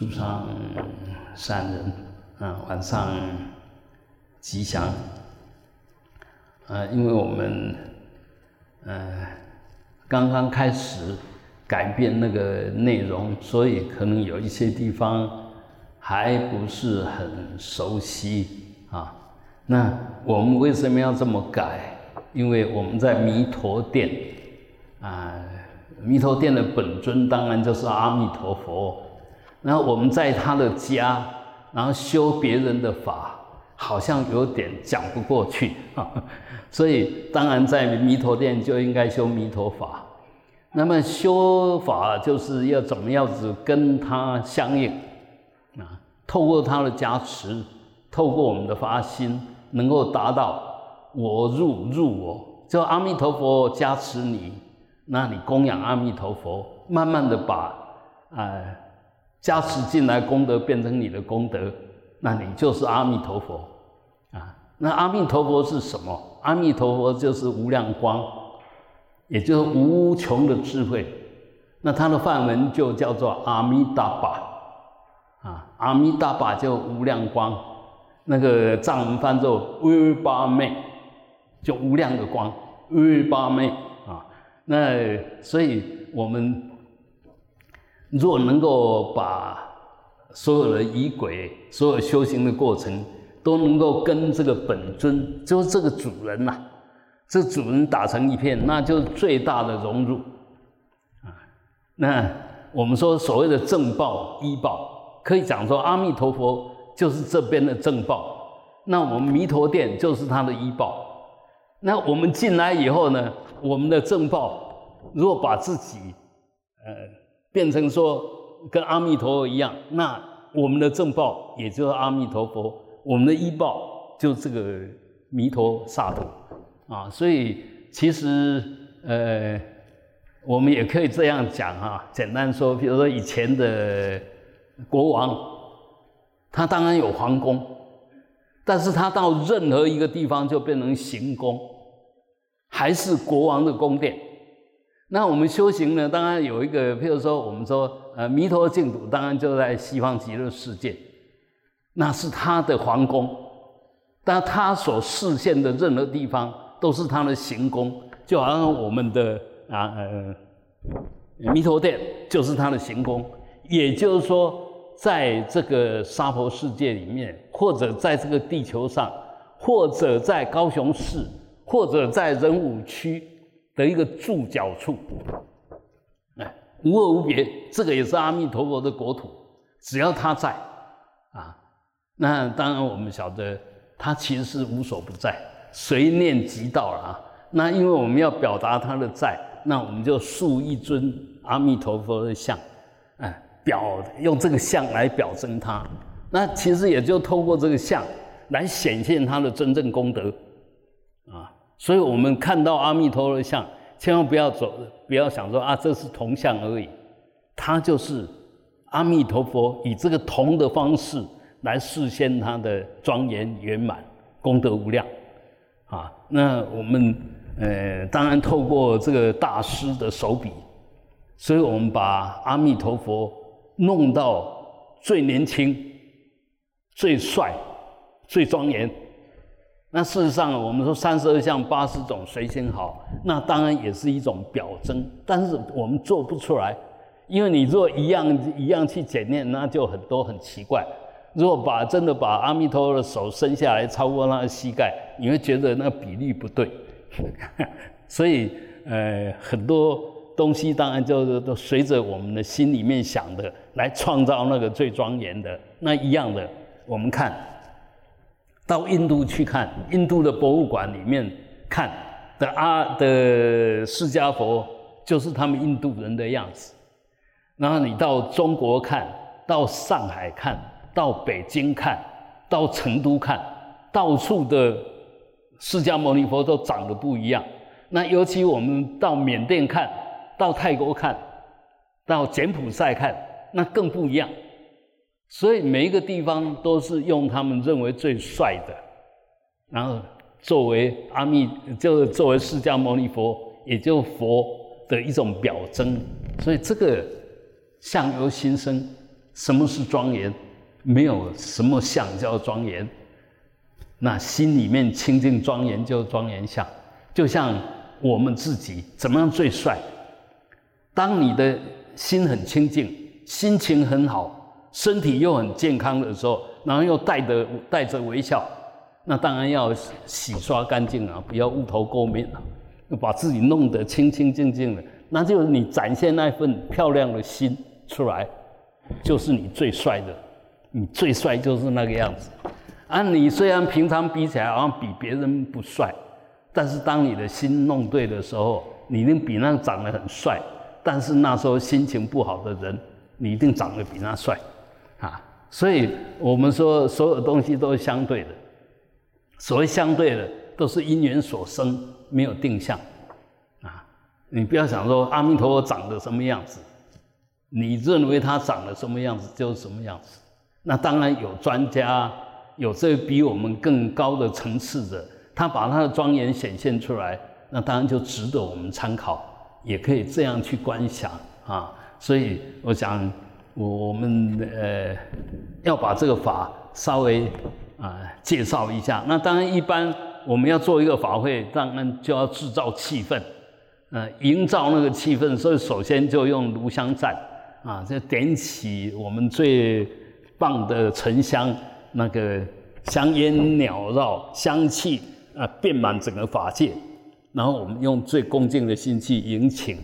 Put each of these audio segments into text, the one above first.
祝上善人啊，晚上吉祥啊！因为我们呃刚刚开始改变那个内容，所以可能有一些地方还不是很熟悉啊。那我们为什么要这么改？因为我们在弥陀殿啊，弥陀殿的本尊当然就是阿弥陀佛。然后我们在他的家，然后修别人的法，好像有点讲不过去啊。所以当然在弥陀殿就应该修弥陀法。那么修法就是要怎么样子跟他相应啊？透过他的加持，透过我们的发心，能够达到我入入我，就阿弥陀佛加持你，那你供养阿弥陀佛，慢慢的把哎。加持进来，功德变成你的功德，那你就是阿弥陀佛啊。那阿弥陀佛是什么？阿弥陀佛就是无量光，也就是无穷的智慧。那它的梵文就叫做阿弥达巴啊，阿弥达巴就无量光。那个藏文翻作微巴昧，就无量的光，微巴昧啊。那所以我们。若能够把所有的仪轨、所有修行的过程，都能够跟这个本尊，就是这个主人呐，这主人打成一片，那就是最大的融入啊。那我们说所谓的正报、依报，可以讲说阿弥陀佛就是这边的正报，那我们弥陀殿就是他的依报。那我们进来以后呢，我们的正报，如果把自己，呃。变成说跟阿弥陀佛一样，那我们的正报也就是阿弥陀佛，我们的依报就这个弥陀萨埵啊。所以其实呃，我们也可以这样讲哈，简单说，比如说以前的国王，他当然有皇宫，但是他到任何一个地方就变成行宫，还是国王的宫殿。那我们修行呢？当然有一个，譬如说，我们说，呃，弥陀净土，当然就在西方极乐世界，那是他的皇宫，但他所视线的任何地方都是他的行宫，就好像我们的啊，呃，弥陀殿就是他的行宫。也就是说，在这个娑婆世界里面，或者在这个地球上，或者在高雄市，或者在仁武区。的一个住脚处，哎，无二无别，这个也是阿弥陀佛的国土，只要他在，啊，那当然我们晓得他其实是无所不在，随念即到了啊。那因为我们要表达他的在，那我们就塑一尊阿弥陀佛的像，哎，表用这个像来表征他，那其实也就透过这个像来显现他的真正功德，所以我们看到阿弥陀佛的像，千万不要走，不要想说啊，这是铜像而已，它就是阿弥陀佛以这个铜的方式来示现他的庄严圆满、功德无量啊。那我们呃，当然透过这个大师的手笔，所以我们把阿弥陀佛弄到最年轻、最帅、最庄严。那事实上，我们说三十二相八十种随心好，那当然也是一种表征，但是我们做不出来，因为你若一样一样去检验，那就很多很奇怪。如果把真的把阿弥陀佛的手伸下来超过他的膝盖，你会觉得那个比例不对。所以，呃，很多东西当然就是都随着我们的心里面想的来创造那个最庄严的那一样的。我们看。到印度去看，印度的博物馆里面看的阿的释迦佛，就是他们印度人的样子。然后你到中国看，到上海看，到北京看，到成都看，到处的释迦牟尼佛都长得不一样。那尤其我们到缅甸看，到泰国看，到柬埔寨看，那更不一样。所以每一个地方都是用他们认为最帅的，然后作为阿弥，就作为释迦牟尼佛，也就佛的一种表征。所以这个相由心生，什么是庄严？没有什么相叫庄严。那心里面清净庄严就庄严相，就像我们自己怎么样最帅？当你的心很清净，心情很好，身体又很健康的时候，然后又带着带着微笑，那当然要洗刷干净啊，不要雾头垢面啊，要把自己弄得清清净净的，那就是你展现那份漂亮的心出来，就是你最帅的，你最帅就是那个样子。啊，你虽然平常比起来好像比别人不帅，但是当你的心弄对的时候，你一定比那长得很帅，但是那时候心情不好的人，你一定长得比他帅，所以我们说所有东西都是相对的，所谓相对的都是因缘所生，没有定向，啊，你不要想说阿弥陀佛长得什么样子，你认为他长得什么样子就是什么样子，那当然有专家。有这比我们更高的层次的，他把他的庄严显现出来，那当然就值得我们参考，也可以这样去观想啊。所以我想，我我们呃要把这个法稍微啊介绍一下。那当然，一般我们要做一个法会，当然就要制造气氛，呃，营造那个气氛。所以首先就用炉香赞啊，就点起我们最棒的沉香。那个香烟缭绕，香气啊遍满整个法界，然后我们用最恭敬的心去迎请，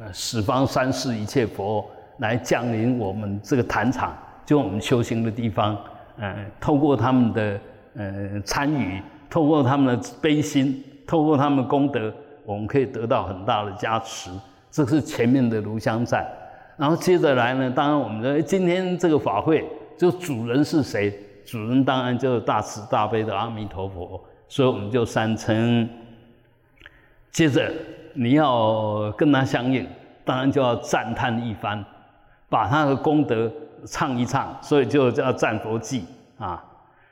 呃十方三世一切佛来降临我们这个坛场，就我们修行的地方，呃，透过他们的呃参与，透过他们的悲心，透过他们功德，我们可以得到很大的加持。这是前面的炉香赞，然后接着来呢，当然我们的今天这个法会，就主人是谁？主人当然就是大慈大悲的阿弥陀佛，所以我们就三称。接着你要跟他相应，当然就要赞叹一番，把他的功德唱一唱，所以就叫赞佛偈啊。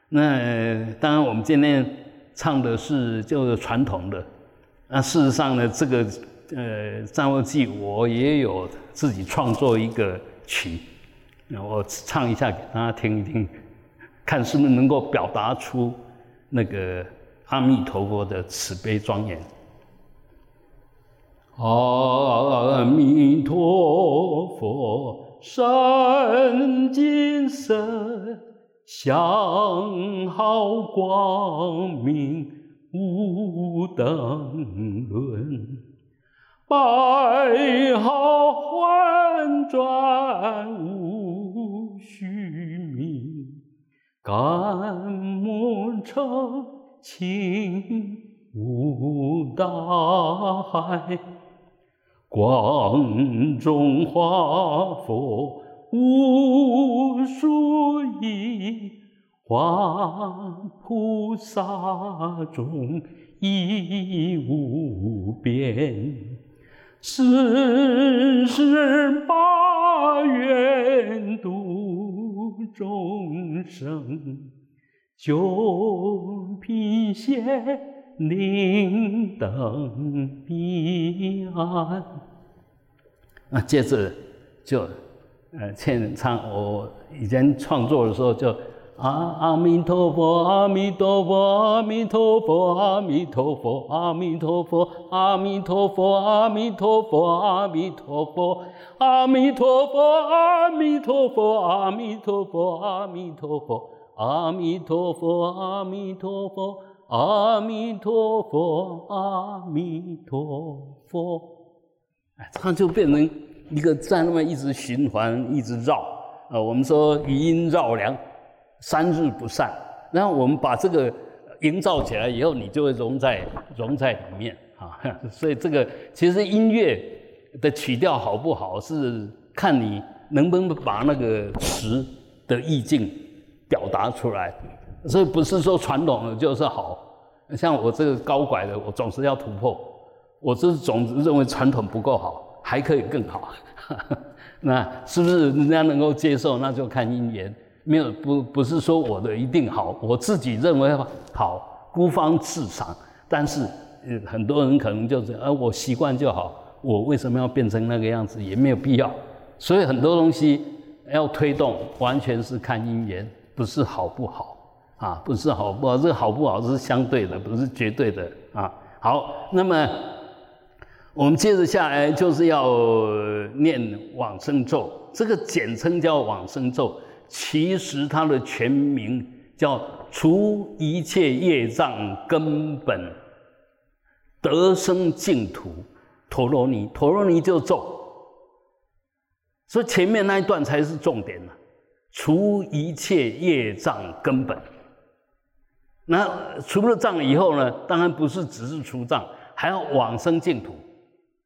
那当然我们今天唱的是就是传统的，那事实上呢，这个呃赞佛偈我也有自己创作一个曲，我唱一下给大家听一听。看是不是能够表达出那个阿弥陀佛的慈悲庄严。阿弥陀佛，身金色，相好光明无等伦，百好环转无虚名。感慕澄清无大海，光中华佛无数亿，化菩萨众亦无边，四十八愿度。众生就凭谢灵等彼岸。那接着就呃唱唱，我以前创作的时候就阿阿弥陀佛，阿弥陀佛，阿弥陀佛，阿弥陀佛，阿弥陀佛，阿弥陀佛，阿弥陀佛，阿弥陀佛。阿弥陀佛，阿弥陀佛，阿弥陀佛，阿弥陀佛，阿弥陀佛，阿弥陀佛，阿弥陀佛，阿弥陀佛。哎，它就变成一个在那么一直循环，一直绕。呃，我们说余音绕梁，三日不散。然后我们把这个营造起来以后，你就会融在融在里面啊。所以这个其实音乐。的曲调好不好，是看你能不能把那个词的意境表达出来。所以不是说传统的就是好，像我这个高拐的，我总是要突破。我这是总认为传统不够好，还可以更好。那是不是人家能够接受？那就看因缘。没有不不是说我的一定好，我自己认为好，孤芳自赏。但是很多人可能就是，呃，我习惯就好。我为什么要变成那个样子？也没有必要。所以很多东西要推动，完全是看因缘，不是好不好啊？不是好不好？这个好不好是相对的，不是绝对的啊。好，那么我们接着下来就是要念往生咒，这个简称叫往生咒，其实它的全名叫除一切业障根本得生净土陀罗尼，陀罗尼就咒。所以前面那一段才是重点呢，除一切业障根本。那除了障以后呢？当然不是只是除障，还要往生净土，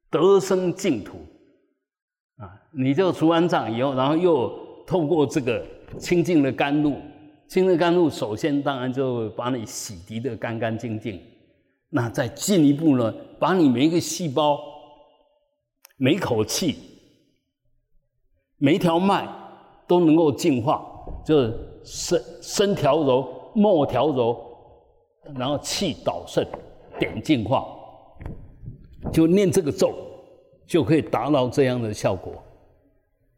得生净土。啊，你就除完障以后，然后又透过这个清净的甘露，清净甘露首先当然就把你洗涤的干干净净。那再进一步呢，把你每一个细胞、每口气。每一条脉都能够净化，就是身身调柔，末调柔，然后气导肾，点净化，就念这个咒，就可以达到这样的效果。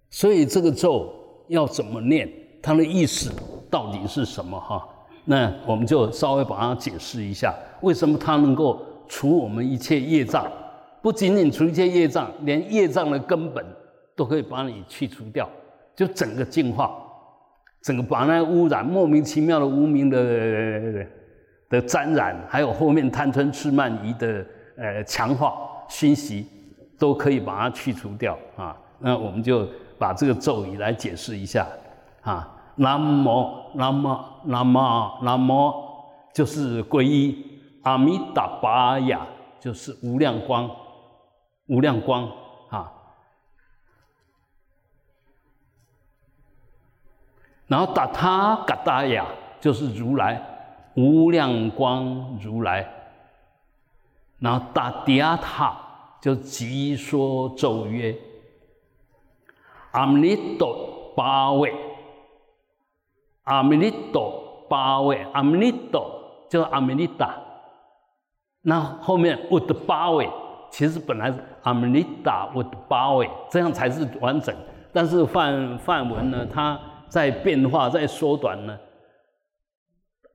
所以这个咒要怎么念，它的意思到底是什么？哈，那我们就稍微把它解释一下，为什么它能够除我们一切业障？不仅仅除一切业障，连业障的根本。都可以把你去除掉，就整个净化，整个把那污染、莫名其妙的无名的的沾染，还有后面贪嗔痴慢疑的呃强化熏习，都可以把它去除掉啊。那我们就把这个咒语来解释一下啊。南无南无南无南无，就是皈依阿弥达巴雅，就是无量光，无量光啊。然后达他嘎达雅就是如来无量光如来，然后达迪亚塔就即说咒曰：阿弥陀八位，阿弥陀八位，阿弥陀就是阿弥达。那后面乌的八位其实本来是阿弥达乌的八位，这样才是完整。但是梵梵文呢，它在变化，在缩短呢，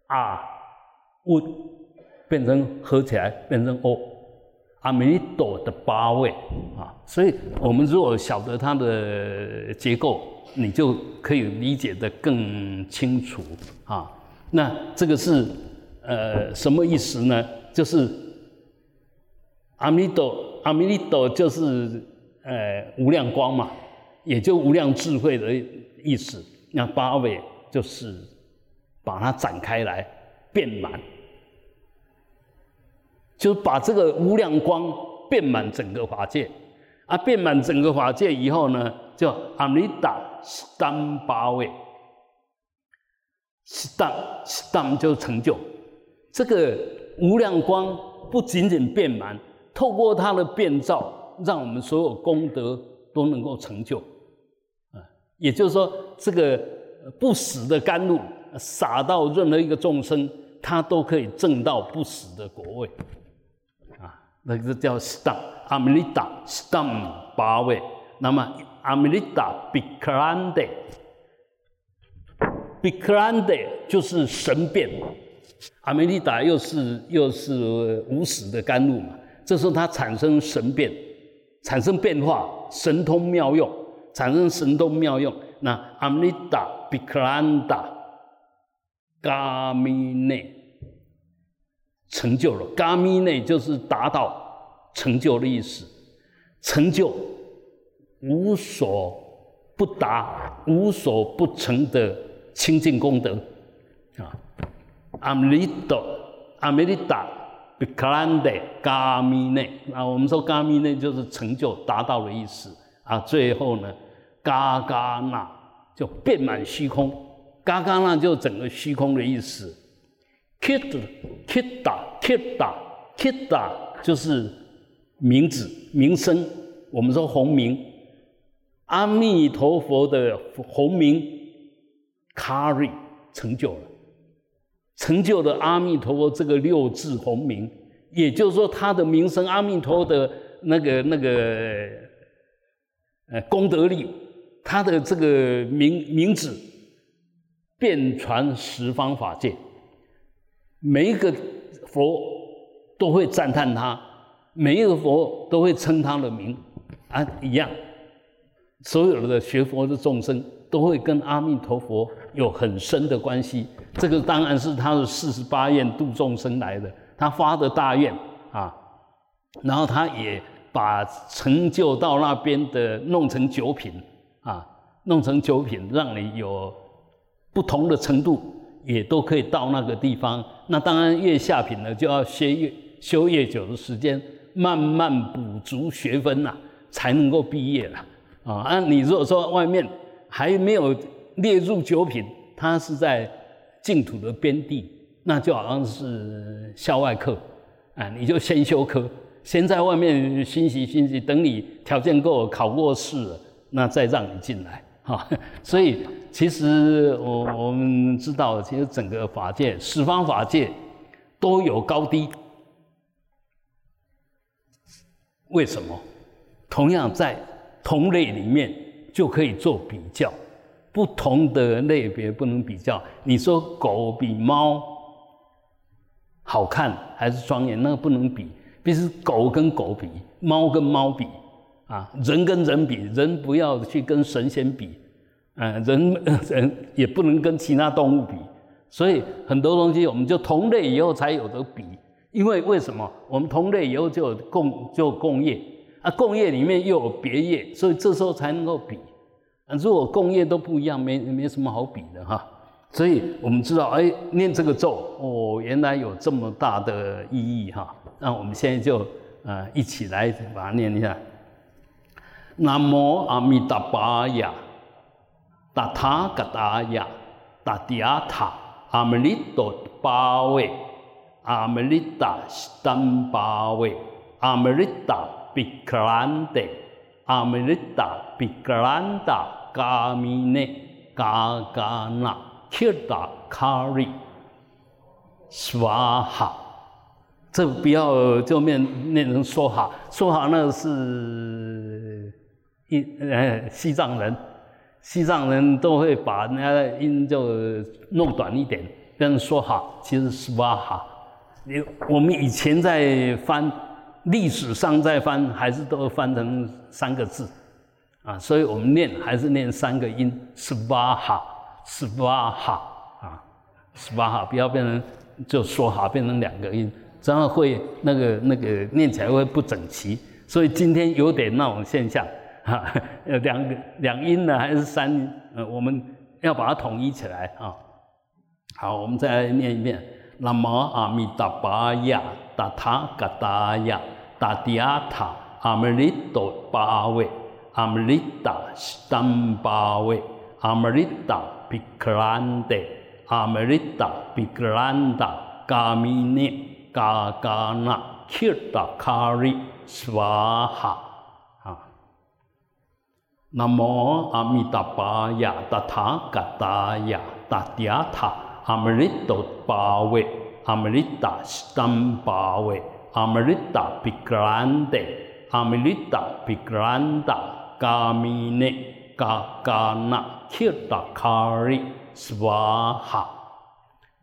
啊，乌变成合起来变成 o，阿弥陀的八位啊，所以我们如果晓得它的结构，你就可以理解的更清楚啊。那这个是呃什么意思呢？就是阿弥陀，阿弥陀就是呃无量光嘛，也就无量智慧的意思。那八位就是把它展开来，变满，就是把这个无量光变满整个法界，啊，变满整个法界以后呢，叫阿弥达斯当八位，当当就是成就。这个无量光，不仅仅变满，透过它的变照，让我们所有功德都能够成就。啊也就是说，这个不死的甘露洒到任何一个众生，他都可以证到不死的果位，啊，那个叫 stam 阿弥达 stam 八位。那么阿弥达 bikrande bikrande 就是神变，阿弥达又是又是无死的甘露嘛，这时候它产生神变，产生变化，神通妙用。产生神通妙用，那阿弥达比克兰达伽弥内成就了，伽弥内就是达到成就的意思，成就无所不达、无所不成的清净功德啊！阿弥陀阿弥利达比克兰达伽弥内，那我们说伽弥内就是成就达到的意思啊！最后呢？嘎嘎那就遍满虚空，嘎嘎那就整个虚空的意思。Kita Kita Kita Kita 就是名字名声，我们说红名，阿弥陀佛的红名，Kari 成就了，成就了阿弥陀佛这个六字红名，也就是说他的名声，阿弥陀的那个那个呃功德力。他的这个名名字遍传十方法界，每一个佛都会赞叹他，每一个佛都会称他的名啊，一样。所有的学佛的众生都会跟阿弥陀佛有很深的关系。这个当然是他的四十八愿度众生来的，他发的大愿啊，然后他也把成就到那边的弄成九品啊，弄成九品，让你有不同的程度也都可以到那个地方。那当然越下品呢，就要修越修越久的时间，慢慢补足学分呐，才能够毕业了。啊，啊，你如果说外面还没有列入九品，它是在净土的边地，那就好像是校外课，啊，你就先修科，先在外面熏习熏习，等你条件够，考过试了，那再让你进来，哈。所以其实我我们知道，其实整个法界十方法界都有高低，为什么？同样在。同类里面就可以做比较，不同的类别不能比较。你说狗比猫好看还是庄严，那个不能比。必须狗跟狗比，猫跟猫比啊，人跟人比，人不要去跟神仙比，嗯，人 人也不能跟其他动物比。所以很多东西我们就同类以后才有得比，因为为什么？我们同类以后就有共就有共业。啊，共业里面又有别业，所以这时候才能够比。啊，如果共业都不一样，没没什么好比的哈。所以我们知道，哎，念这个咒，哦，原来有这么大的意义哈。那我们现在就呃一起来把它念一下。南无阿弥达巴呀，达他嘎达呀，达迪阿塔阿弥利多巴位，阿弥利达悉丹巴位，阿弥利达比格兰德，阿弥利达比格兰达嘎弥内嘎嘎那切达卡里斯瓦哈。这不要就面念成说哈，说哈那是。一呃西藏人，西藏人都会把人家的音就弄短一点，变说哈，其实是哇哈。你我们以前在翻。历史上在翻，还是都翻成三个字，啊，所以我们念还是念三个音，斯巴哈，斯巴哈，啊，斯巴哈，不要变成就说哈变成两个音，这样会那个那个念起来会不整齐，所以今天有点那种现象，哈，两个两音呢还是三，呃，我们要把它统一起来啊。好，我们再来念一遍，南无阿弥达巴呀，达他嘎达呀。达迪阿塔阿弥利多巴维阿弥利达斯坦巴维阿弥利达比克兰德阿弥利达比克兰达嘎米尼嘎嘎那切达卡里斯瓦哈， นโมอามิตาปายะตถากตายะตัตยาถาอมริตตปาเวอมริตาสตัมปาเวอมริตาปิกรันเตอมริตาปิกรันตากามีเนกากานะคิตาคาริสวาหา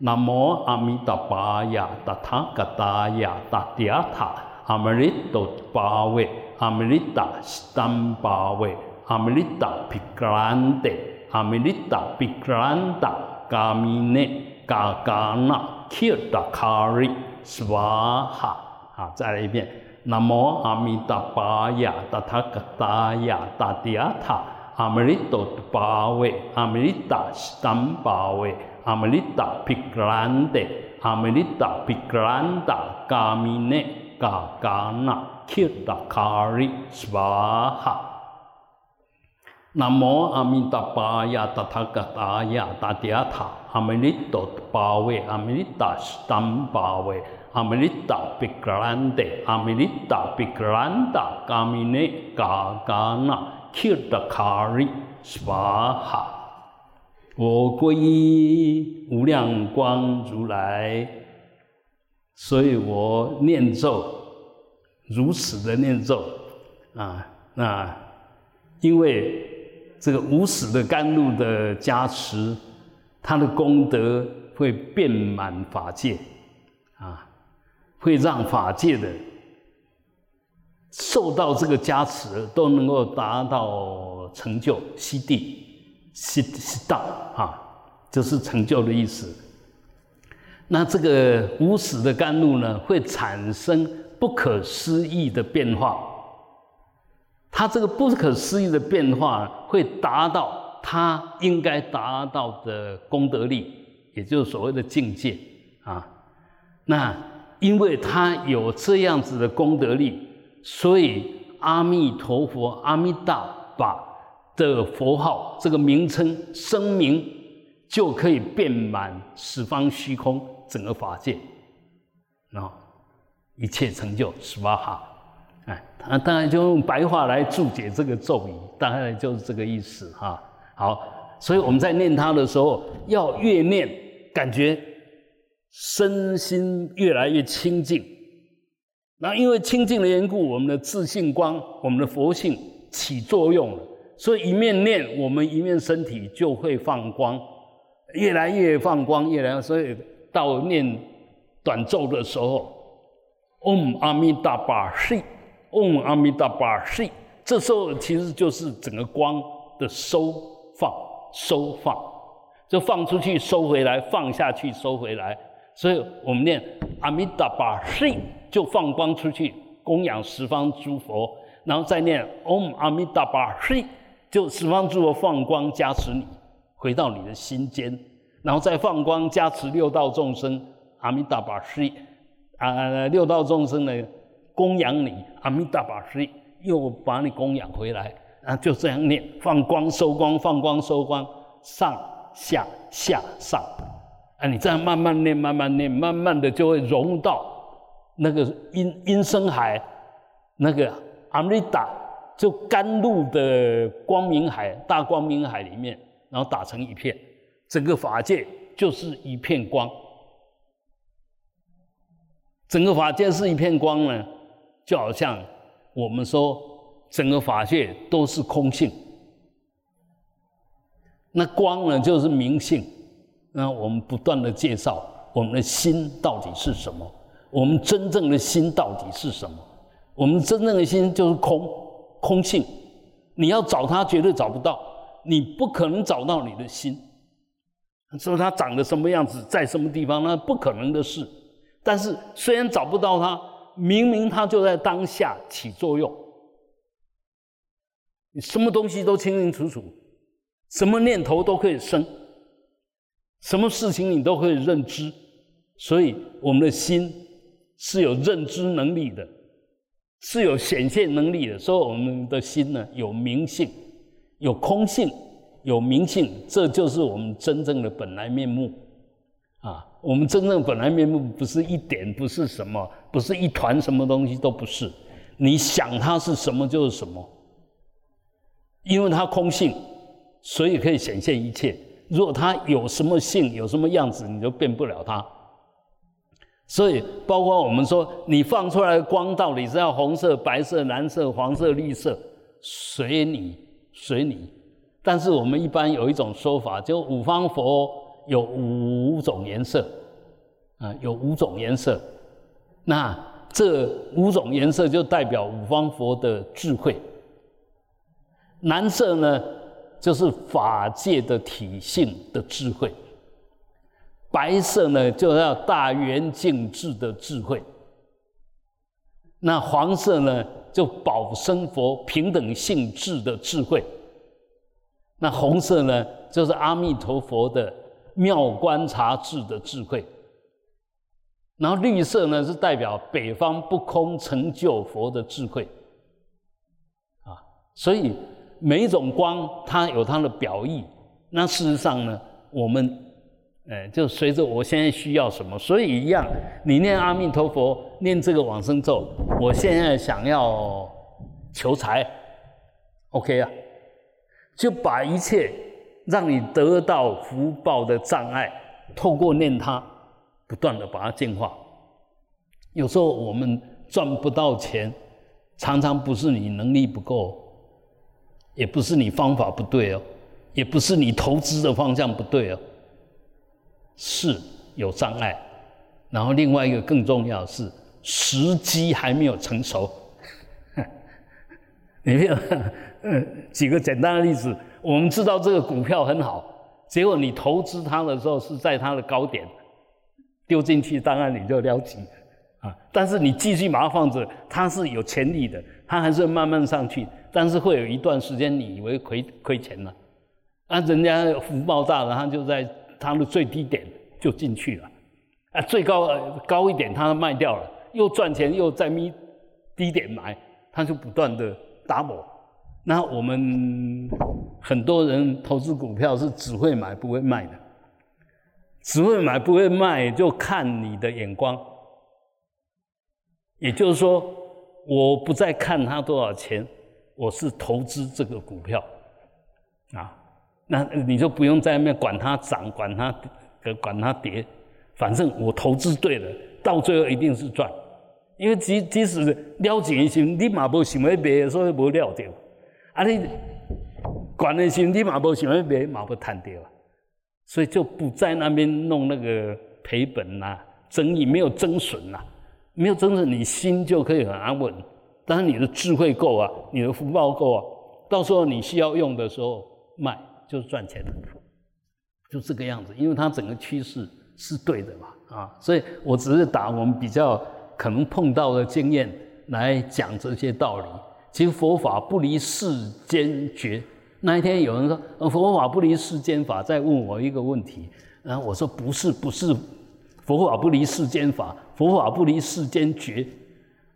นโมอามิตาปายะตถากตายะตัตยาถาอมริตตปาเวอมริตาสตัมปาเว Amrita Pigrande, Amrita Pigranda, Gamine, Gagana, Kirta Kari, Swaha. 好，再来一遍。南无阿弥达巴呀，达他嘎达呀，达迪亚塔，阿弥利多巴维，阿弥利达斯坦巴维，阿弥利达毗格兰德，阿弥利达毗格兰达，嘎米内嘎嘎那，切达卡里斯瓦哈。南无阿弥达巴呀，达他嘎达呀，达迪阿塔，阿弥利多巴维，阿弥利达斯坦巴维。阿弥利达比格兰德，阿弥利达比格兰达，嘎米内嘎嘎那，切达卡里斯瓦哈。我皈依无量光如来，所以我念咒如此的念咒啊。那因为这个无始的甘露的加持，它的功德会遍满法界，啊，会让法界的受到这个加持，都能够达到成就悉地悉悉道啊，就是成就的意思。那这个无始的甘露呢，会产生不可思议的变化。他这个不可思议的变化，会达到他应该达到的功德力，也就是所谓的境界啊。那因为他有这样子的功德力，所以阿弥陀佛、阿弥达巴的佛号这个名称声明，就可以遍满十方虚空整个法界，啊，一切成就十八哈。哎，他当然就用白话来注解这个咒语，大概就是这个意思哈。好，所以我们在念它的时候，要越念，感觉身心越来越清净。那因为清净的缘故，我们的自信光，我们的佛性起作用了。所以一面念，我们一面身体就会放光，越来越放光，越来越。所以到念短咒的时候嗡阿弥达巴是。嗡阿弥达巴西，这时候其实就是整个光的收放、收放，就放出去、收回来，放下去、收回来。所以我们念阿弥达巴西，就放光出去，供养十方诸佛，然后再念嗡阿弥达巴西，就十方诸佛放光加持你，回到你的心间，然后再放光加持六道众生，阿弥达巴西，啊，六道众生呢？供养你，阿弥达巴师又把你供养回来，啊，就这样念，放光收光，放光收光，上下下上，啊，你这样慢慢念，慢慢念，慢慢的就会融到那个音音声海，那个阿弥达就甘露的光明海，大光明海里面，然后打成一片，整个法界就是一片光，整个法界是一片光呢。就好像我们说，整个法界都是空性，那光呢就是明性。那我们不断的介绍我们的心到底是什么，我们真正的心到底是什么？我们真正的心就是空，空性。你要找它，绝对找不到，你不可能找到你的心。说它长得什么样子，在什么地方，那不可能的事。但是虽然找不到它。明明它就在当下起作用，你什么东西都清清楚楚，什么念头都可以生，什么事情你都可以认知，所以我们的心是有认知能力的，是有显现能力的。所以我们的心呢，有明性，有空性，有明性，这就是我们真正的本来面目。啊，我们真正本来面目不是一点，不是什么，不是一团什么东西都不是。你想它是什么就是什么，因为它空性，所以可以显现一切。如果它有什么性，有什么样子，你就变不了它。所以，包括我们说，你放出来的光到底是要红色、白色、蓝色、黄色、绿色，随你，随你。但是我们一般有一种说法，就五方佛。有五种颜色，啊，有五种颜色，那这五种颜色就代表五方佛的智慧。蓝色呢，就是法界的体性的智慧；白色呢，就要大圆净智的智慧；那黄色呢，就宝生佛平等性质的智慧；那红色呢，就是阿弥陀佛的。妙观察智的智慧，然后绿色呢是代表北方不空成就佛的智慧，啊，所以每一种光它有它的表意。那事实上呢，我们，哎，就随着我现在需要什么，所以一样，你念阿弥陀佛，念这个往生咒，我现在想要求财，OK 啊，就把一切。让你得到福报的障碍，透过念它，不断的把它净化。有时候我们赚不到钱，常常不是你能力不够，也不是你方法不对哦，也不是你投资的方向不对哦，是有障碍。然后另外一个更重要是时机还没有成熟。你比如，嗯，举个简单的例子，我们知道这个股票很好，结果你投资它的时候是在它的高点，丢进去当然你就了急啊。但是你继续把它放着，它是有潜力的，它还是慢慢上去，但是会有一段时间你以为亏亏钱了，啊，人家福报大了，它就在它的最低点就进去了，啊，最高高一点他卖掉了，又赚钱又在咪低点买，他就不断的。double，那我们很多人投资股票是只会买不会卖的，只会买不会卖，就看你的眼光。也就是说，我不再看它多少钱，我是投资这个股票，啊，那你就不用在那边管它涨，管它管它跌，反正我投资对了，到最后一定是赚。因为即即使了钱的时，你嘛无想要卖，所以无了着。啊，你管的时候，你嘛无想要卖，嘛不谈掉。所以就不在那边弄那个赔本呐，争议没有增损呐，没有增损，你心就可以很安稳。当然你的智慧够啊，你的福报够啊，到时候你需要用的时候卖，就是赚钱的，就这个样子。因为它整个趋势是对的嘛，啊，所以我只是打我们比较。可能碰到的经验来讲这些道理。其实佛法不离世间觉。那一天有人说佛法不离世间法，在问我一个问题，然后我说不是，不是，佛法不离世间法，佛法不离世间觉，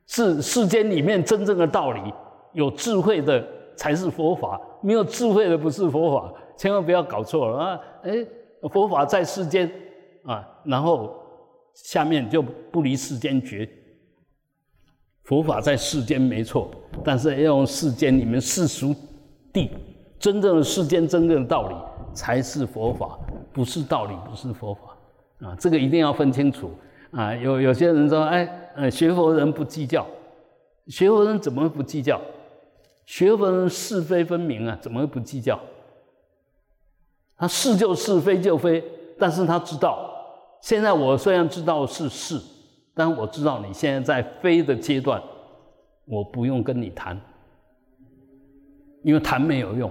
是世间里面真正的道理，有智慧的才是佛法，没有智慧的不是佛法，千万不要搞错了啊！哎，佛法在世间啊，然后。下面就不离世间觉，佛法在世间没错，但是要用世间里面世俗地真正的世间真正的道理才是佛法，不是道理不是佛法啊，这个一定要分清楚啊。有有些人说，哎，呃，学佛人不计较，学佛人怎么会不计较？学佛人是非分明啊，怎么会不计较？他是就是非就非，但是他知道。现在我虽然知道是是，但我知道你现在在非的阶段，我不用跟你谈，因为谈没有用。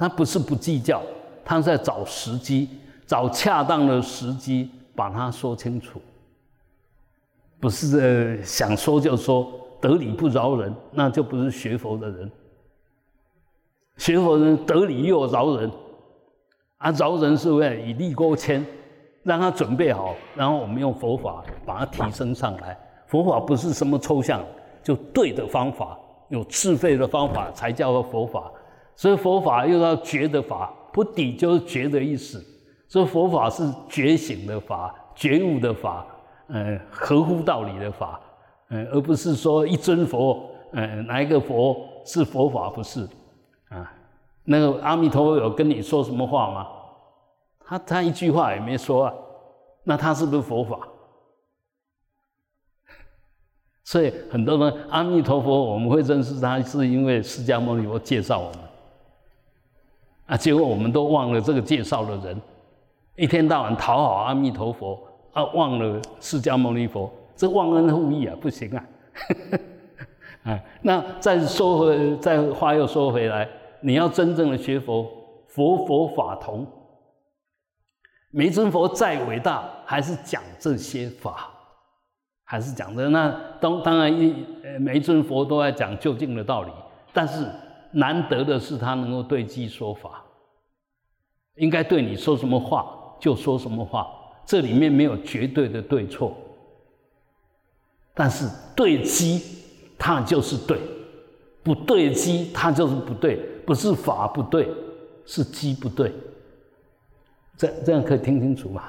他不是不计较，他在找时机，找恰当的时机把它说清楚。不是想说就说，得理不饶人，那就不是学佛的人。学佛人得理又饶人，啊，饶人是为了以利过谦。让他准备好，然后我们用佛法把他提升上来。佛法不是什么抽象，就对的方法，有智慧的方法才叫做佛法。所以佛法又要觉的法，不抵就是觉的意思。所以佛法是觉醒的法，觉悟的法，嗯，合乎道理的法，嗯，而不是说一尊佛，嗯，哪一个佛是佛法不是？啊，那个阿弥陀佛有跟你说什么话吗？他他一句话也没说啊，那他是不是佛法？所以很多人阿弥陀佛，我们会认识他，是因为释迦牟尼佛介绍我们。啊，结果我们都忘了这个介绍的人，一天到晚讨好阿弥陀佛，啊，忘了释迦牟尼佛，这忘恩负义啊，不行啊！啊，那再说回，再话又说回来，你要真正的学佛，佛佛法同。每尊佛再伟大，还是讲这些法，还是讲的那当当然一每一尊佛都在讲究竟的道理，但是难得的是他能够对机说法，应该对你说什么话就说什么话，这里面没有绝对的对错，但是对机它就是对，不对机它就是不对，不是法不对，是机不对。这这样可以听清楚吗？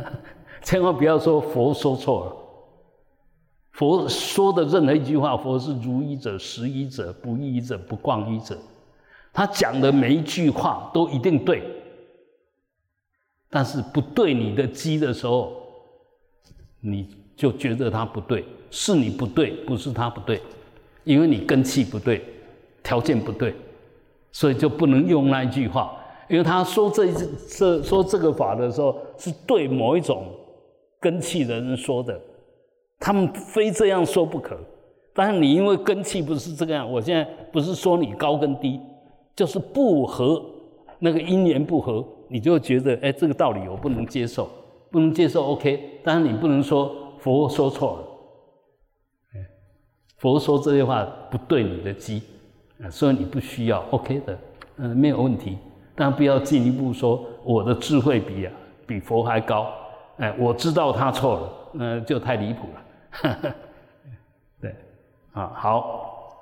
千万不要说佛说错了。佛说的任何一句话，佛是如一者、实一者、不异者、不惯一者。他讲的每一句话都一定对，但是不对你的机的时候，你就觉得他不对，是你不对，不是他不对，因为你根气不对，条件不对，所以就不能用那一句话，因为他说这这说这个法的时候，是对某一种根气的人说的，他们非这样说不可。但是你因为根气不是这个样，我现在不是说你高跟低，就是不合那个因缘不合，你就觉得哎这个道理我不能接受，不能接受 OK，但是你不能说佛说错了，佛说这些话不对你的机。所以你不需要，OK 的，嗯，没有问题，但不要进一步说我的智慧比啊比佛还高，哎，我知道他错了，那就太离谱了，对，啊好，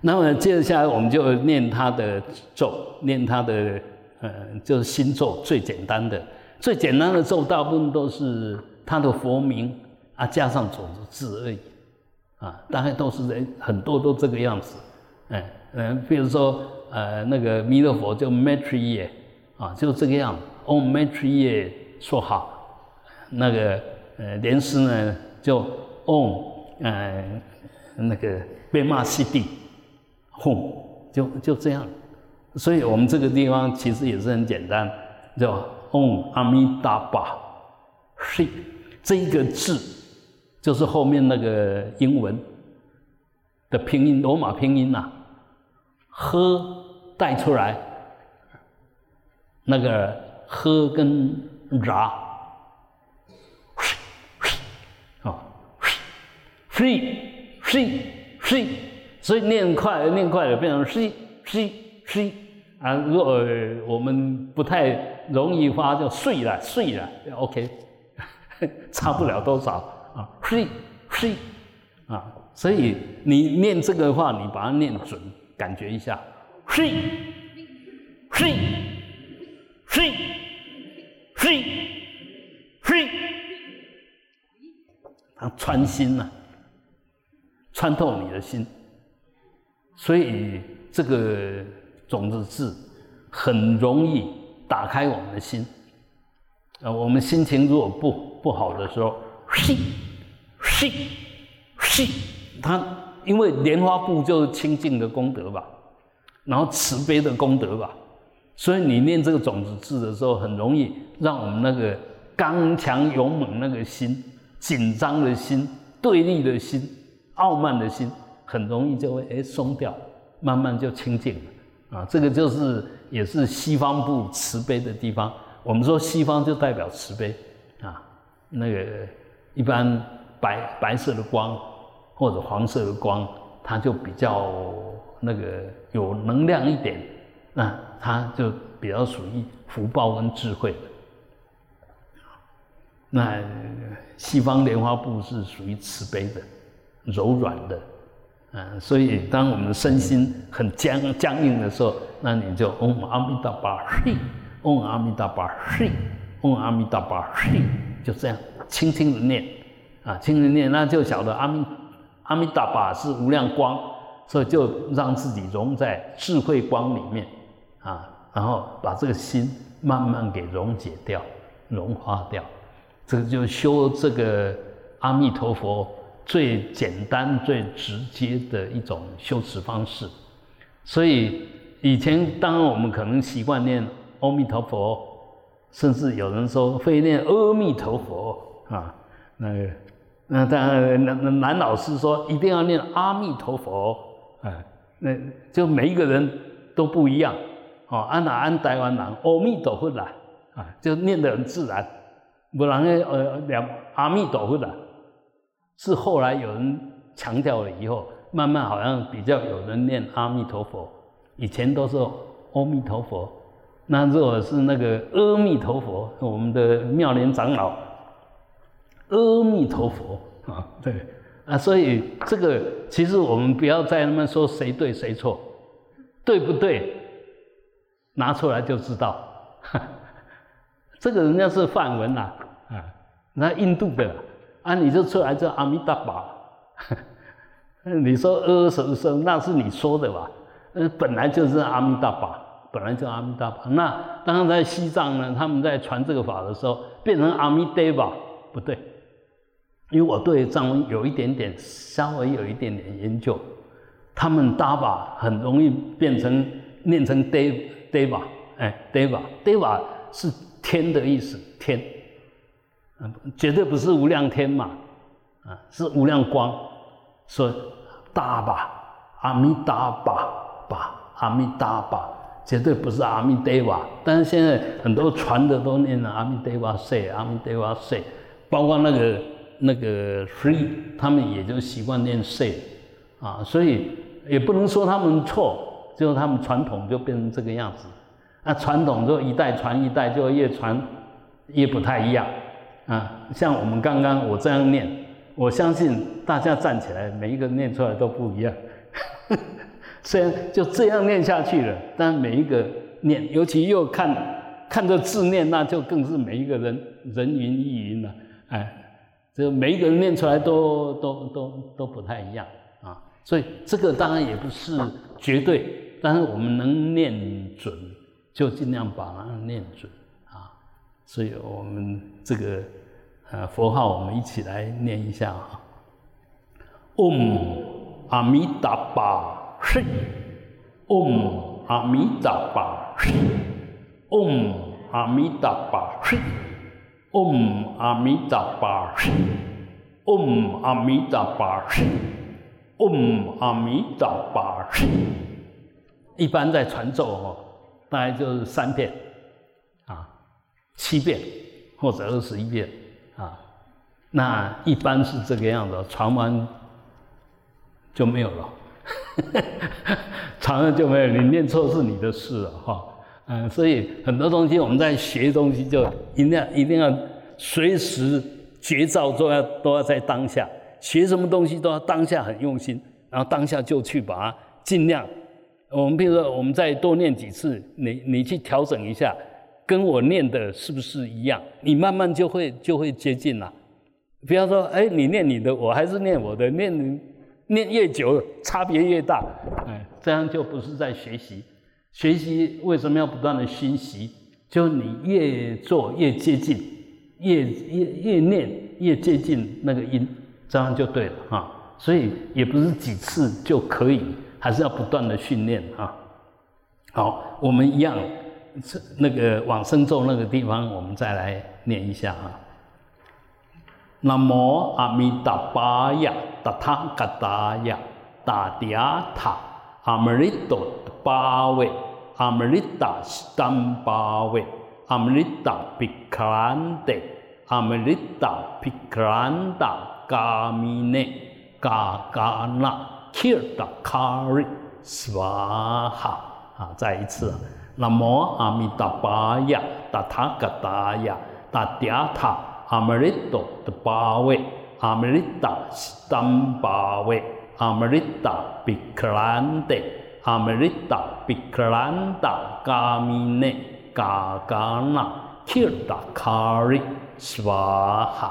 那么接着下来我们就念他的咒，念他的，呃，就是心咒最简单的，最简单的咒大部分都是他的佛名啊加上种子字而已，啊，大概都是人很多都这个样子，哎。嗯，比如说，呃，那个弥勒佛叫 Maitreya，啊，就这个样，Om Maitreya 说好，那个呃莲师呢就 Om，呃那个贝玛西蒂，Home，就就这样，所以我们这个地方其实也是很简单，叫 Om 阿弥达巴，是这一个字，就是后面那个英文的拼音，罗马拼音呐。喝带出来，那个喝跟 ra，啊，free free free，所以念快念快了变成 free free free 啊。如果我们不太容易发，就睡了睡了，OK，差不了多少啊，free free 啊。所以你念这个话，你把它念准。感觉一下，睡，睡，睡，睡，睡，它穿心呐，穿透你的心，所以这个种子字很容易打开我们的心。啊，我们心情如果不不好的时候，睡，睡，睡，它。因为莲花布就是清净的功德吧，然后慈悲的功德吧，所以你念这个种子字的时候，很容易让我们那个刚强勇猛那个心、紧张的心、对立的心、傲慢的心，很容易就会哎松掉，慢慢就清净了啊。这个就是也是西方部慈悲的地方。我们说西方就代表慈悲啊，那个一般白白色的光。或者黄色的光，它就比较那个有能量一点，那它就比较属于福报跟智慧的。那西方莲花部是属于慈悲的、柔软的，嗯，所以当我们的身心很僵僵硬的时候，那你就嗡阿弥达巴嘿，嗡阿弥达巴嘿，嗡阿弥达巴嘿，就这样轻轻的念，啊，轻轻念，那就晓得阿弥。阿弥达巴是无量光，所以就让自己融在智慧光里面啊，然后把这个心慢慢给溶解掉、融化掉。这个就修这个阿弥陀佛最简单、最直接的一种修持方式。所以以前，当然我们可能习惯念阿弥陀佛，甚至有人说会念阿弥陀佛啊，那个。那当然，男男老师说一定要念阿弥陀佛，哎，那就每一个人都不一样，哦，安哪安台湾人，阿弥陀佛啦，啊，就念得很自然，不然呢，呃，两阿弥陀佛啦，是后来有人强调了以后，慢慢好像比较有人念阿弥陀佛，以前都是阿弥陀佛，那如果是那个阿弥陀佛，我们的妙莲长老。阿弥陀佛啊，对啊，所以这个其实我们不要再那么说谁对谁错，对不对？拿出来就知道。这个人家是梵文呐，啊，那印度的，啊你就出来叫阿弥达巴。你说阿什么什，那是你说的吧？呃，本来就是阿弥达巴，本来就阿弥达巴。那当在西藏呢，他们在传这个法的时候，变成阿弥达巴，不对。因为我对藏文有一点点，稍微有一点点研究，他们搭把很容易变成念成 de deva，哎，deva deva 是天的意思，天，绝对不是无量天嘛，啊，是无量光，说大吧，阿弥达吧吧，阿弥达吧，绝对不是阿弥陀瓦。但是现在很多传的都念阿弥陀瓦 say，阿弥陀瓦 say，包括那个那个 free，他们也就习惯念塞啊，所以也不能说他们错，就是他们传统就变成这个样子。那传统就一代传一代，就越传越不太一样啊。像我们刚刚我这样念，我相信大家站起来，每一个念出来都不一样。虽然就这样念下去了，但每一个念，尤其又看看着字念，那就更是每一个人人云亦云了。哎，这每一个人念出来都都都都不太一样啊。所以这个当然也不是绝对，但是我们能念准。就尽量把它念准，所以我们这个呃佛号，我们一起来念一下啊。嗡阿弥达巴释，唵阿弥达巴释，唵阿弥达巴释，唵阿弥达巴释，唵阿弥达巴释，唵阿弥达巴释。一般在传咒哦。大概就是三遍，七遍或者二十一遍，啊，那一般是这个样子，传完就没有了，传了就没有，你念错是你的事了，哈，嗯，所以很多东西我们在学东西，就一定要一定要随时绝招，都要都要在当下，学什么东西都要当下很用心，然后当下就去把它尽量。我们比如说，我们再多念几次，你你去调整一下，跟我念的是不是一样？你慢慢就会就会接近了。不要说，哎，你念你的，我还是念我的，念念越久，差别越大。哎，这样就不是在学习。学习为什么要不断的熏习？就你越做越接近，越越越念越接近那个音，这样就对了哈。所以也不是几次就可以。还是要不断的训练啊！好，我们一样，那个往生咒那个地方，我们再来念一下啊。南无阿弥达巴呀，达他嘎达呀，达迪亚塔，阿弥利多巴维，阿弥利达斯坦巴维，阿弥利达比克兰德，阿弥利达比克兰达嘎米内嘎嘎那。Kirtakari Swaha 啊，再一次，南无阿弥达巴呀，达他嘎达呀，达迪亚塔，阿弥利多的巴位，阿弥利达斯坦巴维，阿弥利达比克兰德，阿弥利达比克兰达嘎米内嘎嘎那，Kirtakari Swaha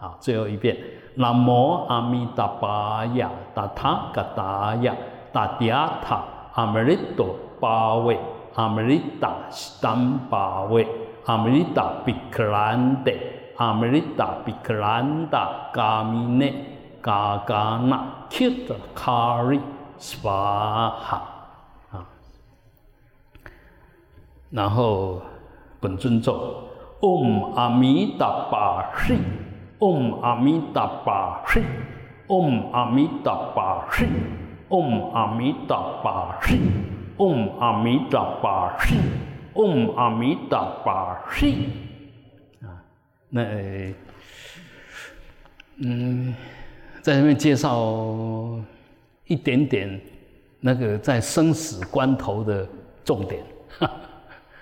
啊，最后一遍。南无阿弥达巴呀，达他嘎达呀，达迪亚塔，阿弥利多巴位，阿弥利达斯坦巴维，阿弥利达比克兰德，阿弥利达比克兰达嘎米内嘎嘎那，切达卡里斯巴哈啊，然后本尊咒，唵阿弥达巴释。唵阿弥达巴释，唵阿弥达巴释，唵阿弥达巴释，嗡阿弥达巴释，唵阿弥达巴释。啊，那嗯，在这边介绍一点点那个在生死关头的重点。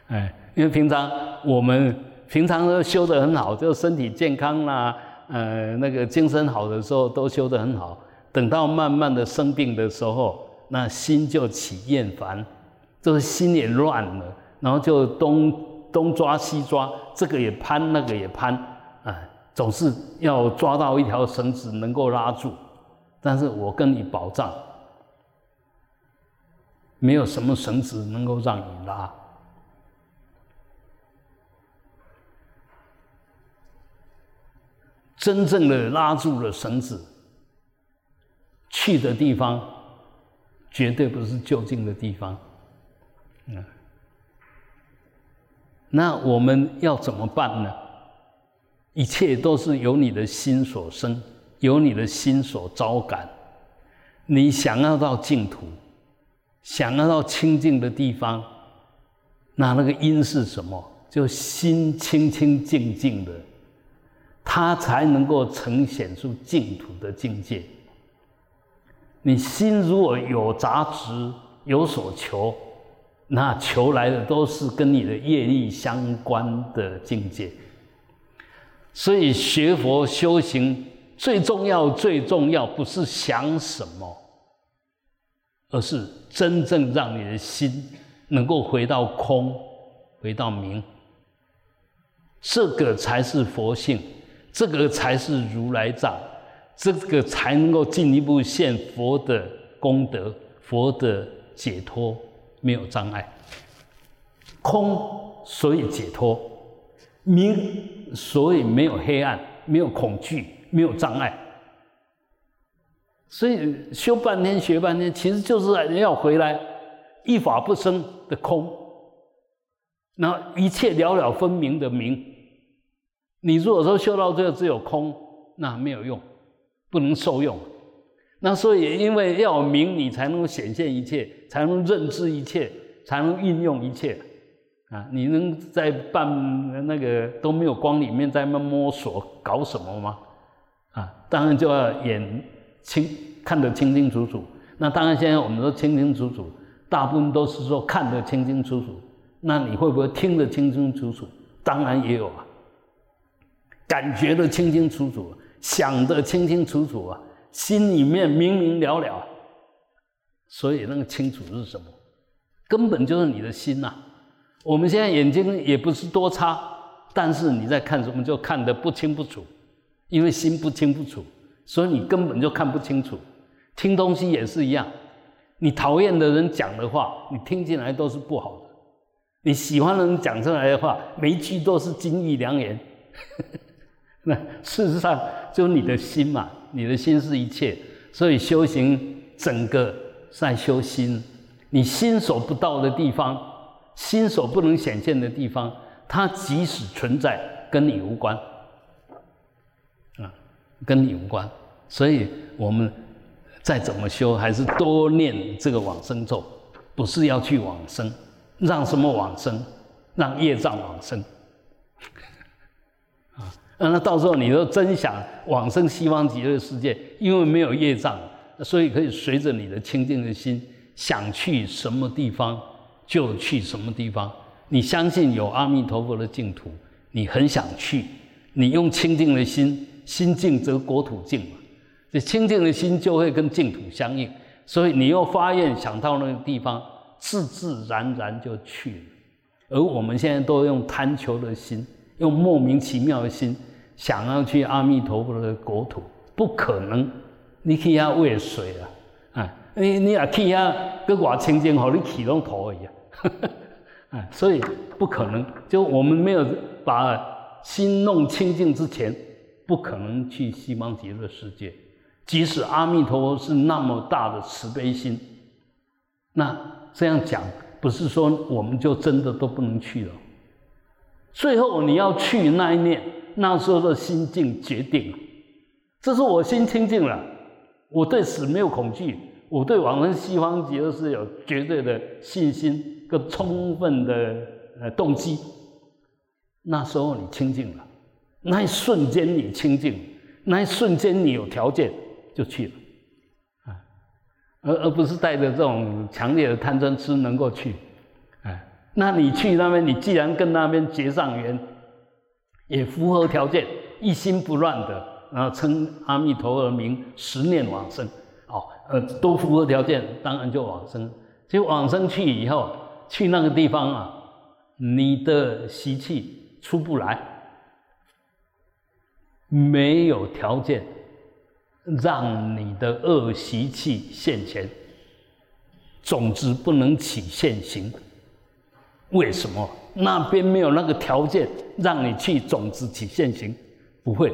哎，因为平常我们。平常都修得很好，就身体健康啦，呃，那个精神好的时候都修得很好。等到慢慢的生病的时候，那心就起厌烦，就是心也乱了，然后就东东抓西抓，这个也攀，那个也攀，啊，总是要抓到一条绳子能够拉住。但是我跟你保障，没有什么绳子能够让你拉。真正的拉住了绳子，去的地方绝对不是就近的地方，嗯，那我们要怎么办呢？一切都是由你的心所生，由你的心所招感。你想要到净土，想要到清净的地方，那那个因是什么？就心清清净净的，它才能够呈现出净土的境界。你心如果有杂质，有所求，那求来的都是跟你的业力相关的境界。所以学佛修行最重要、最重要不是想什么，而是真正让你的心能够回到空，回到明。这个才是佛性，这个才是如来藏。这个才能够进一步现佛的功德，佛的解脱没有障碍，空所以解脱，明所以没有黑暗，没有恐惧，没有障碍。所以修半天学半天，其实就是要回来一法不生的空，那一切了了分明的明。你如果说修到最后只有空，那没有用。不能受用，那所以因为要明，你才能显现一切，才能认知一切，才能运用一切啊！你能在半那个都没有光里面在那摸索搞什么吗？啊，当然就要眼清看得清清楚楚。那当然现在我们说清清楚楚，大部分都是说看得清清楚楚。那你会不会听得清清楚楚？当然也有啊，感觉得清清楚楚。想得清清楚楚啊，心里面明明了了，所以那个清楚是什么？根本就是你的心呐。我们现在眼睛也不是多差，但是你在看什么就看得不清不楚，因为心不清不楚，所以你根本就看不清楚。听东西也是一样，你讨厌的人讲的话，你听进来都是不好的；你喜欢的人讲出来的话，每一句都是金玉良言。那事实上，就你的心嘛，你的心是一切，所以修行整个在修心。你心所不到的地方，心所不能显现的地方，它即使存在，跟你无关，啊，跟你无关。所以我们再怎么修，还是多念这个往生咒，不是要去往生，让什么往生？让业障往生。那到时候你都真想往生西方极乐世界，因为没有业障，所以可以随着你的清净的心，想去什么地方就去什么地方。你相信有阿弥陀佛的净土，你很想去，你用清净的心，心净则国土净嘛。这清净的心就会跟净土相应，所以你又发愿想到那个地方，自自然然就去了。而我们现在都用贪求的心。用莫名其妙的心想要去阿弥陀佛的国土，不可能。你去遐喂水啊，啊，你你啊去遐跟我清净好，你起拢头而已啊，所以不可能。就我们没有把心弄清净之前，不可能去西方极乐世界。即使阿弥陀佛是那么大的慈悲心，那这样讲，不是说我们就真的都不能去了。最后你要去那一念，那时候的心境决定了。这是我心清净了，我对死没有恐惧，我对往生西方极乐是有绝对的信心跟充分的呃动机。那时候你清净了，那一瞬间你清净，那一瞬间你有条件就去了，啊，而而不是带着这种强烈的贪嗔痴能够去。哎那你去那边，你既然跟那边结上缘，也符合条件，一心不乱的，然后称阿弥陀佛名，十念往生，哦，呃，都符合条件，当然就往生。就往生去以后，去那个地方啊，你的习气出不来，没有条件让你的恶习气现前，总之不能起现行。为什么那边没有那个条件让你去种子起现行？不会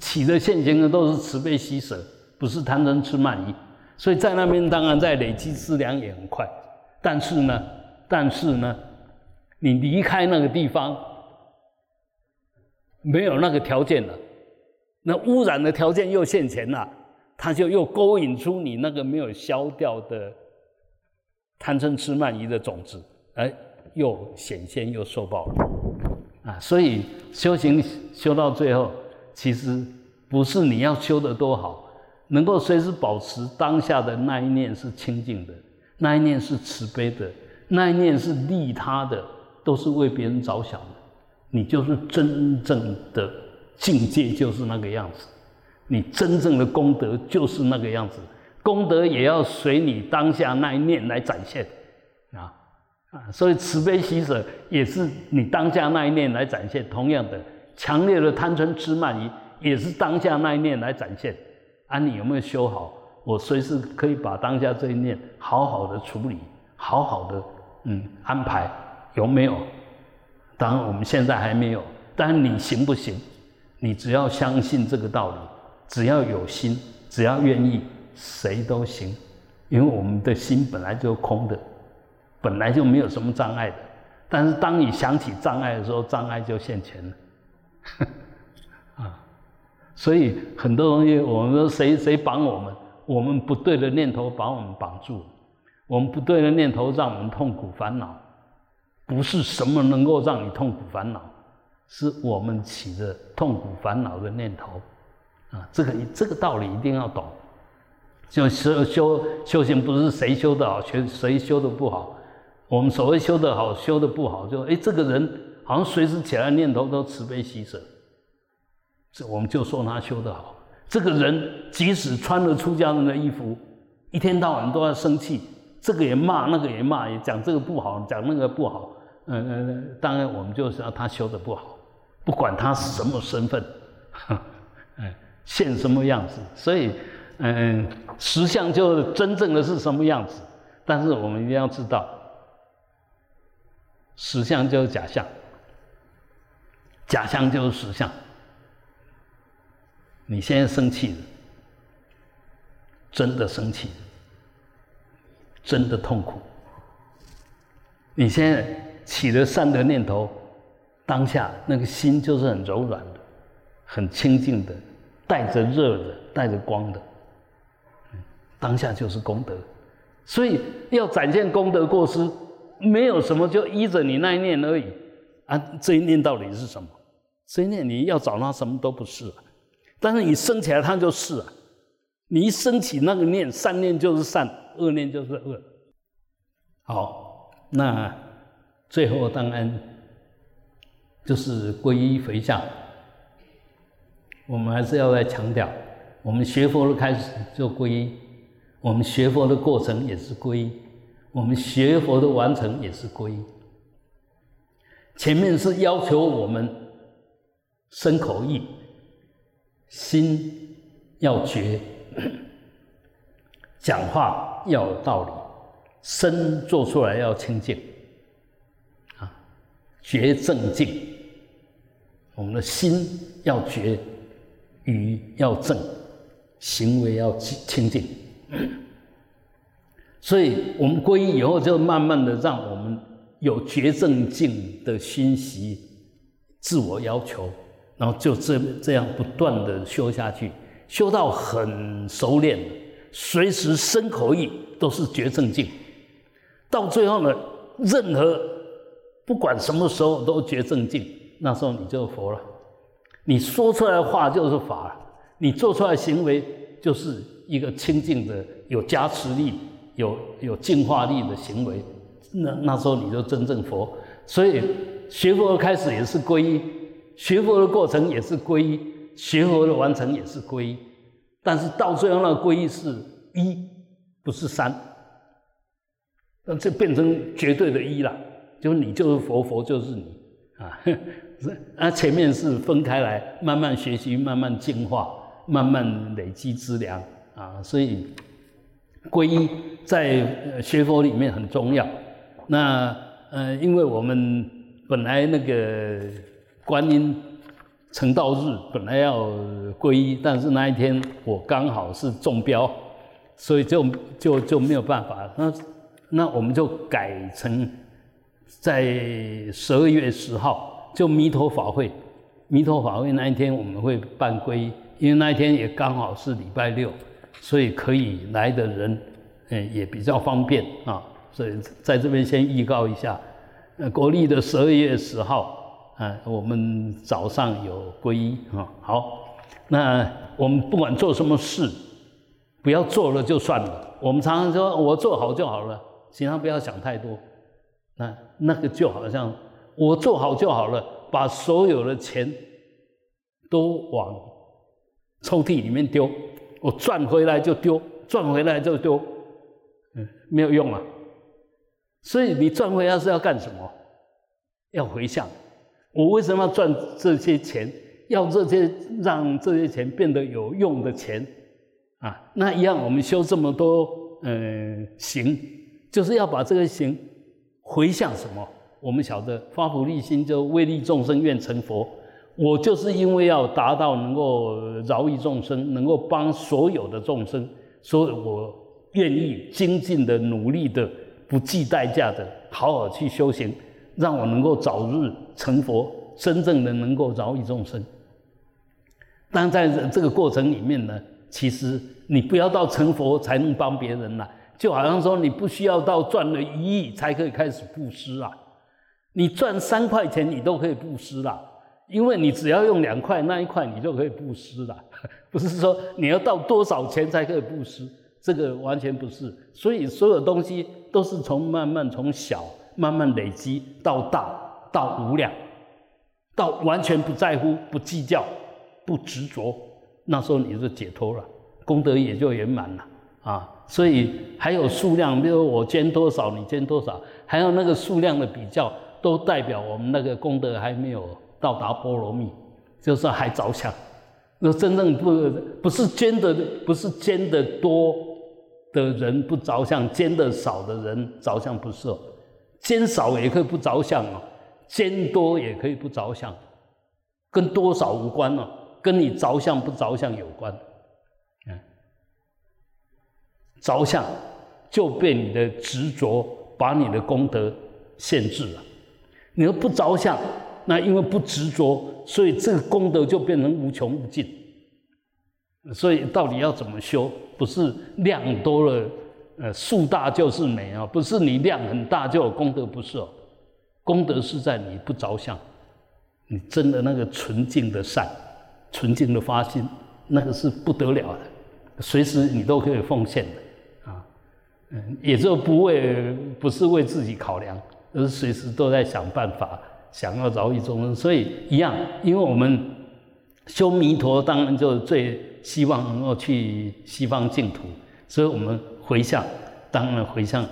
起的现行的都是慈悲喜舍，不是贪嗔痴慢疑。所以在那边当然在累积资粮也很快，但是呢，但是呢，你离开那个地方，没有那个条件了，那污染的条件又现前了，它就又勾引出你那个没有消掉的贪嗔痴慢疑的种子，哎，又显现又受报了，啊，所以修行修到最后，其实不是你要修得多好，能够随时保持当下的那一念是清净的，那一念是慈悲的，那一念是利他的，都是为别人着想的，你就是真正的境界，就是那个样子，你真正的功德就是那个样子，功德也要随你当下那一念来展现，啊啊，所以慈悲喜舍也是你当下那一念来展现，同样的强烈的贪嗔痴慢疑也是当下那一念来展现。啊，你有没有修好？我随时可以把当下这一念好好的处理，好好的嗯安排，有没有？当然我们现在还没有，但你行不行？你只要相信这个道理，只要有心，只要愿意，谁都行。因为我们的心本来就空的，本来就没有什么障碍的。但是当你想起障碍的时候，障碍就现前了。啊。所以很多东西，我们说谁谁绑我们？我们不对的念头把我们绑住，我们不对的念头让我们痛苦烦恼。不是什么能够让你痛苦烦恼，是我们起的痛苦烦恼的念头。啊，这个这个道理一定要懂。就修修修行，不是谁修的好，谁谁修的不好。我们所谓修得好，修的不好，就哎，这个人好像随时起来念头都慈悲喜舍。这我们就说他修得好。这个人即使穿了出家人的衣服，一天到晚都要生气，这个也骂，那个也骂，也讲这个不好，讲那个不好。嗯嗯，当然我们就是要他修得不好，不管他是什么身份，嗯，现什么样子。所以，嗯，实相就真正的是什么样子。但是我们一定要知道，实相就是假象，假象就是实相。你现在生气了，真的生气，真的痛苦。你现在起了善的念头，当下那个心就是很柔软的，很清净的，带着热的，带着光的。当下就是功德。所以要展现功德过失，没有什么就依着你那一念而已。啊，这一念到底是什么？这一念你要找它，什么都不是。但是你生起来，它就是啊。你一升起那个念，善念就是善，恶念就是恶。好，那最后当然就是皈依回向。我们还是要来强调，我们学佛的开始就皈依，我们学佛的过程也是皈依，我们学佛的完成也是皈依。前面是要求我们身口意。心要绝，讲话要有道理，身做出来要清净，啊，绝正净。我们的心要绝，语要正，行为要清净。所以，我们皈依以后，就慢慢的让我们有绝正境的熏习，自我要求。然后就这这样不断的修下去，修到很熟练，随时身口意都是绝正境。到最后呢，任何不管什么时候都绝正境，那时候你就佛了。你说出来的话就是法，你做出来行为就是一个清净的、有加持力、有有净化力的行为。那那时候你就真正佛。所以学佛的开始也是皈依。学佛的过程也是皈依，学佛的完成也是皈依，但是到最后那个皈依是一，不是三，那这变成绝对的一了，就是你就是佛，佛就是你啊，啊前面是分开来，慢慢学习，慢慢进化，慢慢累积资粮啊，所以皈依在学佛里面很重要。那呃，因为我们本来那个。观音成道日本来要皈依，但是那一天我刚好是中标，所以就就就没有办法。那那我们就改成在十二月十号就弥陀法会，弥陀法会那一天我们会办皈依，因为那一天也刚好是礼拜六，所以可以来的人，嗯，也比较方便啊。所以在这边先预告一下，呃，国历的十二月十号，啊，我们早上有皈依啊。好，那我们不管做什么事，不要做了就算了。我们常常说我做好就好了，其他不要想太多。那那个就好像我做好就好了，把所有的钱都往抽屉里面丢，我赚回来就丢，赚回来就丢，嗯，没有用啊。所以你赚回来是要干什么？要回向。我为什么要赚这些钱？要这些让这些钱变得有用的钱啊？那一样，我们修这么多嗯行，就是要把这个行回向什么？我们晓得发菩提心就为利众生愿成佛。我就是因为要达到能够饶益众生，能够帮所有的众生，所以我愿意精进的努力的。不计代价的好好去修行，让我能够早日成佛，真正的能够饶益众生。但在这个过程里面呢，其实你不要到成佛才能帮别人了，就好像说你不需要到赚了一亿才可以开始布施啊，你赚三块钱你都可以布施啦，因为你只要用两块那一块你就可以布施了，不是说你要到多少钱才可以布施。这个完全不是，所以所有东西都是从慢慢从小慢慢累积到大到无量，到完全不在乎、不计较、不执着，那时候你就解脱了，功德也就圆满了啊！所以还有数量，比如我捐多少，你捐多少，还有那个数量的比较，都代表我们那个功德还没有到达波罗蜜，就是还着想。那真正不不是捐的，不是捐的多。的人不着相，捐的少的人着相不是，捐少也可以不着相哦，捐多也可以不着相，跟多少无关哦，跟你着相不着相有关。嗯，着相就被你的执着把你的功德限制了。你说不着相，那因为不执着，所以这个功德就变成无穷无尽。所以到底要怎么修？不是量多了，呃，数大就是美啊！不是你量很大就有功德，不是哦。功德是在你不着相，你真的那个纯净的善，纯净的发心，那个是不得了的，随时你都可以奉献的啊。嗯，也就不为不是为自己考量，而是随时都在想办法，想要饶益众生。所以一样，因为我们修弥陀，当然就最。希望能够去西方净土，所以我们回向，当然回向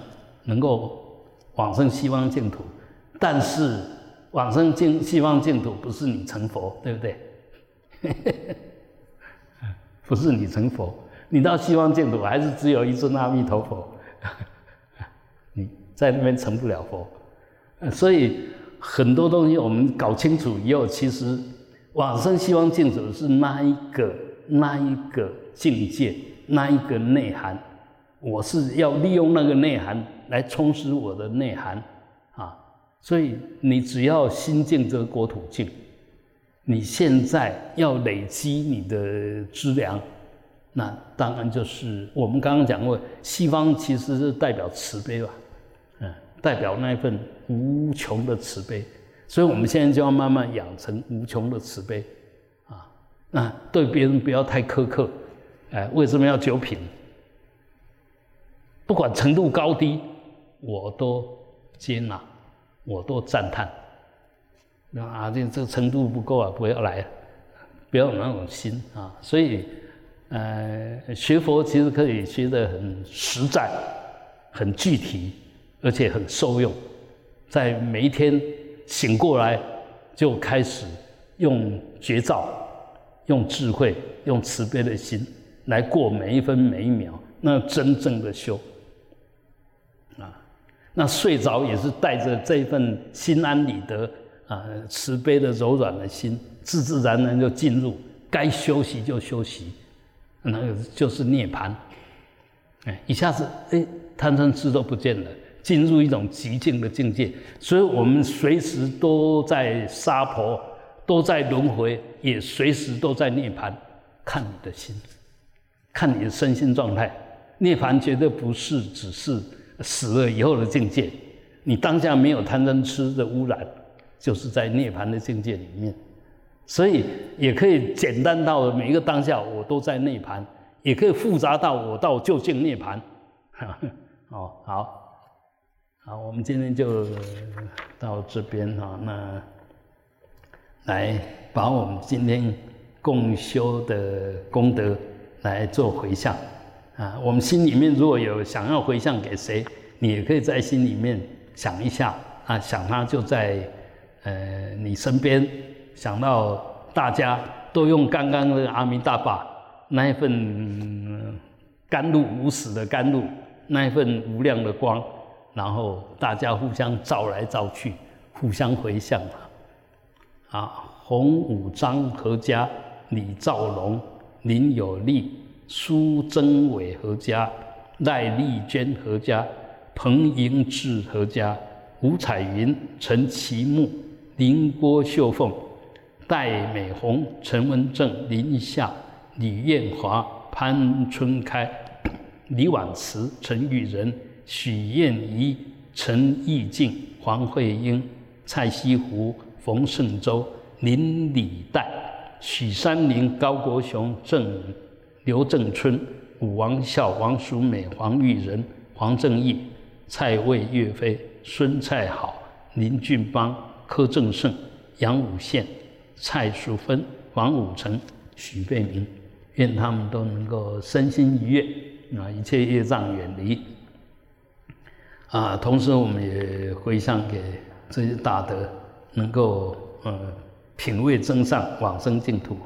能够往生西方净土。但是往生净西方净土不是你成佛，对不对？不是你成佛，你到西方净土还是只有一尊阿弥陀佛，你在那边成不了佛。所以很多东西我们搞清楚以后，其实往生西方净土是那一个。那一个境界，那一个内涵，我是要利用那个内涵来充实我的内涵啊！所以你只要心净则国土净。你现在要累积你的资粮，那当然就是我们刚刚讲过，西方其实是代表慈悲吧，代表那份无穷的慈悲，所以我们现在就要慢慢养成无穷的慈悲。啊，那对别人不要太苛刻，哎，为什么要九品？不管程度高低，我都接纳，我都赞叹。啊，这这个程度不够啊，不要来，不要有那种心啊。所以，呃，学佛其实可以学得很实在、很具体，而且很受用。在每一天醒过来，就开始用绝招。用智慧、用慈悲的心来过每一分每一秒，那真正的修啊，那睡着也是带着这份心安理得啊，慈悲的柔软的心，自自然然就进入该休息就休息，那个就是涅槃，哎，一下子哎贪嗔痴都不见了，进入一种极静的境界。所以我们随时都在杀婆，都在轮回，也随时都在涅槃。看你的心，看你的身心状态。涅槃绝对不是只是死了以后的境界，你当下没有贪嗔痴的污染，就是在涅槃的境界里面。所以也可以简单到每一个当下，我都在涅槃；也可以复杂到我到究竟涅槃。哦，好，好，我们今天就到这边哈。那来把我们今天共修的功德来做回向啊。我们心里面如果有想要回向给谁，你也可以在心里面想一下啊，想他就在呃你身边。想到大家都用刚刚的阿弥大法那一份甘露无始的甘露，那一份无量的光，然后大家互相照来照去，互相回向啊！洪武章何家、李兆龙、林有利、苏贞伟何家、赖丽娟何家、彭英志何家、吴彩云、陈其木、林郭秀凤。戴美红、陈文正、林夏、李艳华、潘春开、李婉慈、陈玉仁、许燕怡、陈义静、黄慧英、蔡西湖、冯胜洲、林礼代、许三林、高国雄、郑刘正春、武王孝、王淑美、黄玉仁、黄正义、蔡魏岳飞、孙蔡好、林俊邦、柯正胜、杨武宪。蔡淑芬、王武成、许贝明，愿他们都能够身心愉悦，啊，一切业障远离。啊，同时我们也回向给这些大德，能够呃品味增上，往生净土。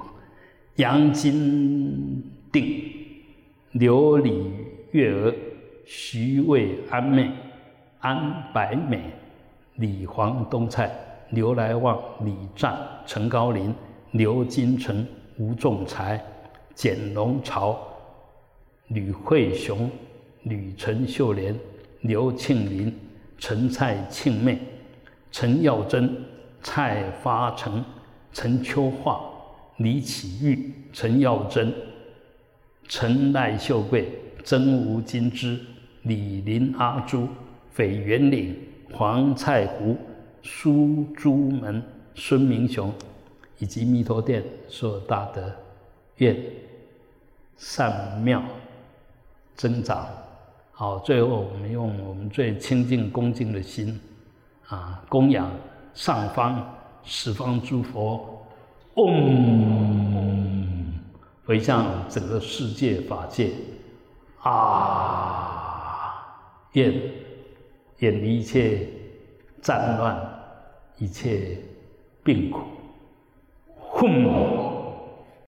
杨金定、刘李月娥、徐渭安妹、安白美、李黄东菜。刘来旺、李湛、陈高林、刘金成、吴仲才、简龙朝、吕慧雄、吕陈秀莲、刘庆林、陈蔡庆妹、陈耀珍、蔡发成、陈秋化、李启玉、陈耀珍、陈赖秀贵、曾吴金枝、李林阿朱、斐元岭、黄蔡湖。苏朱门、孙明雄以及弥陀殿所有大德，愿善妙增长。好，最后我们用我们最清净恭敬的心啊，供养上方十方诸佛，嗡，回向整个世界法界啊，愿远离一切。战乱，一切病苦，混。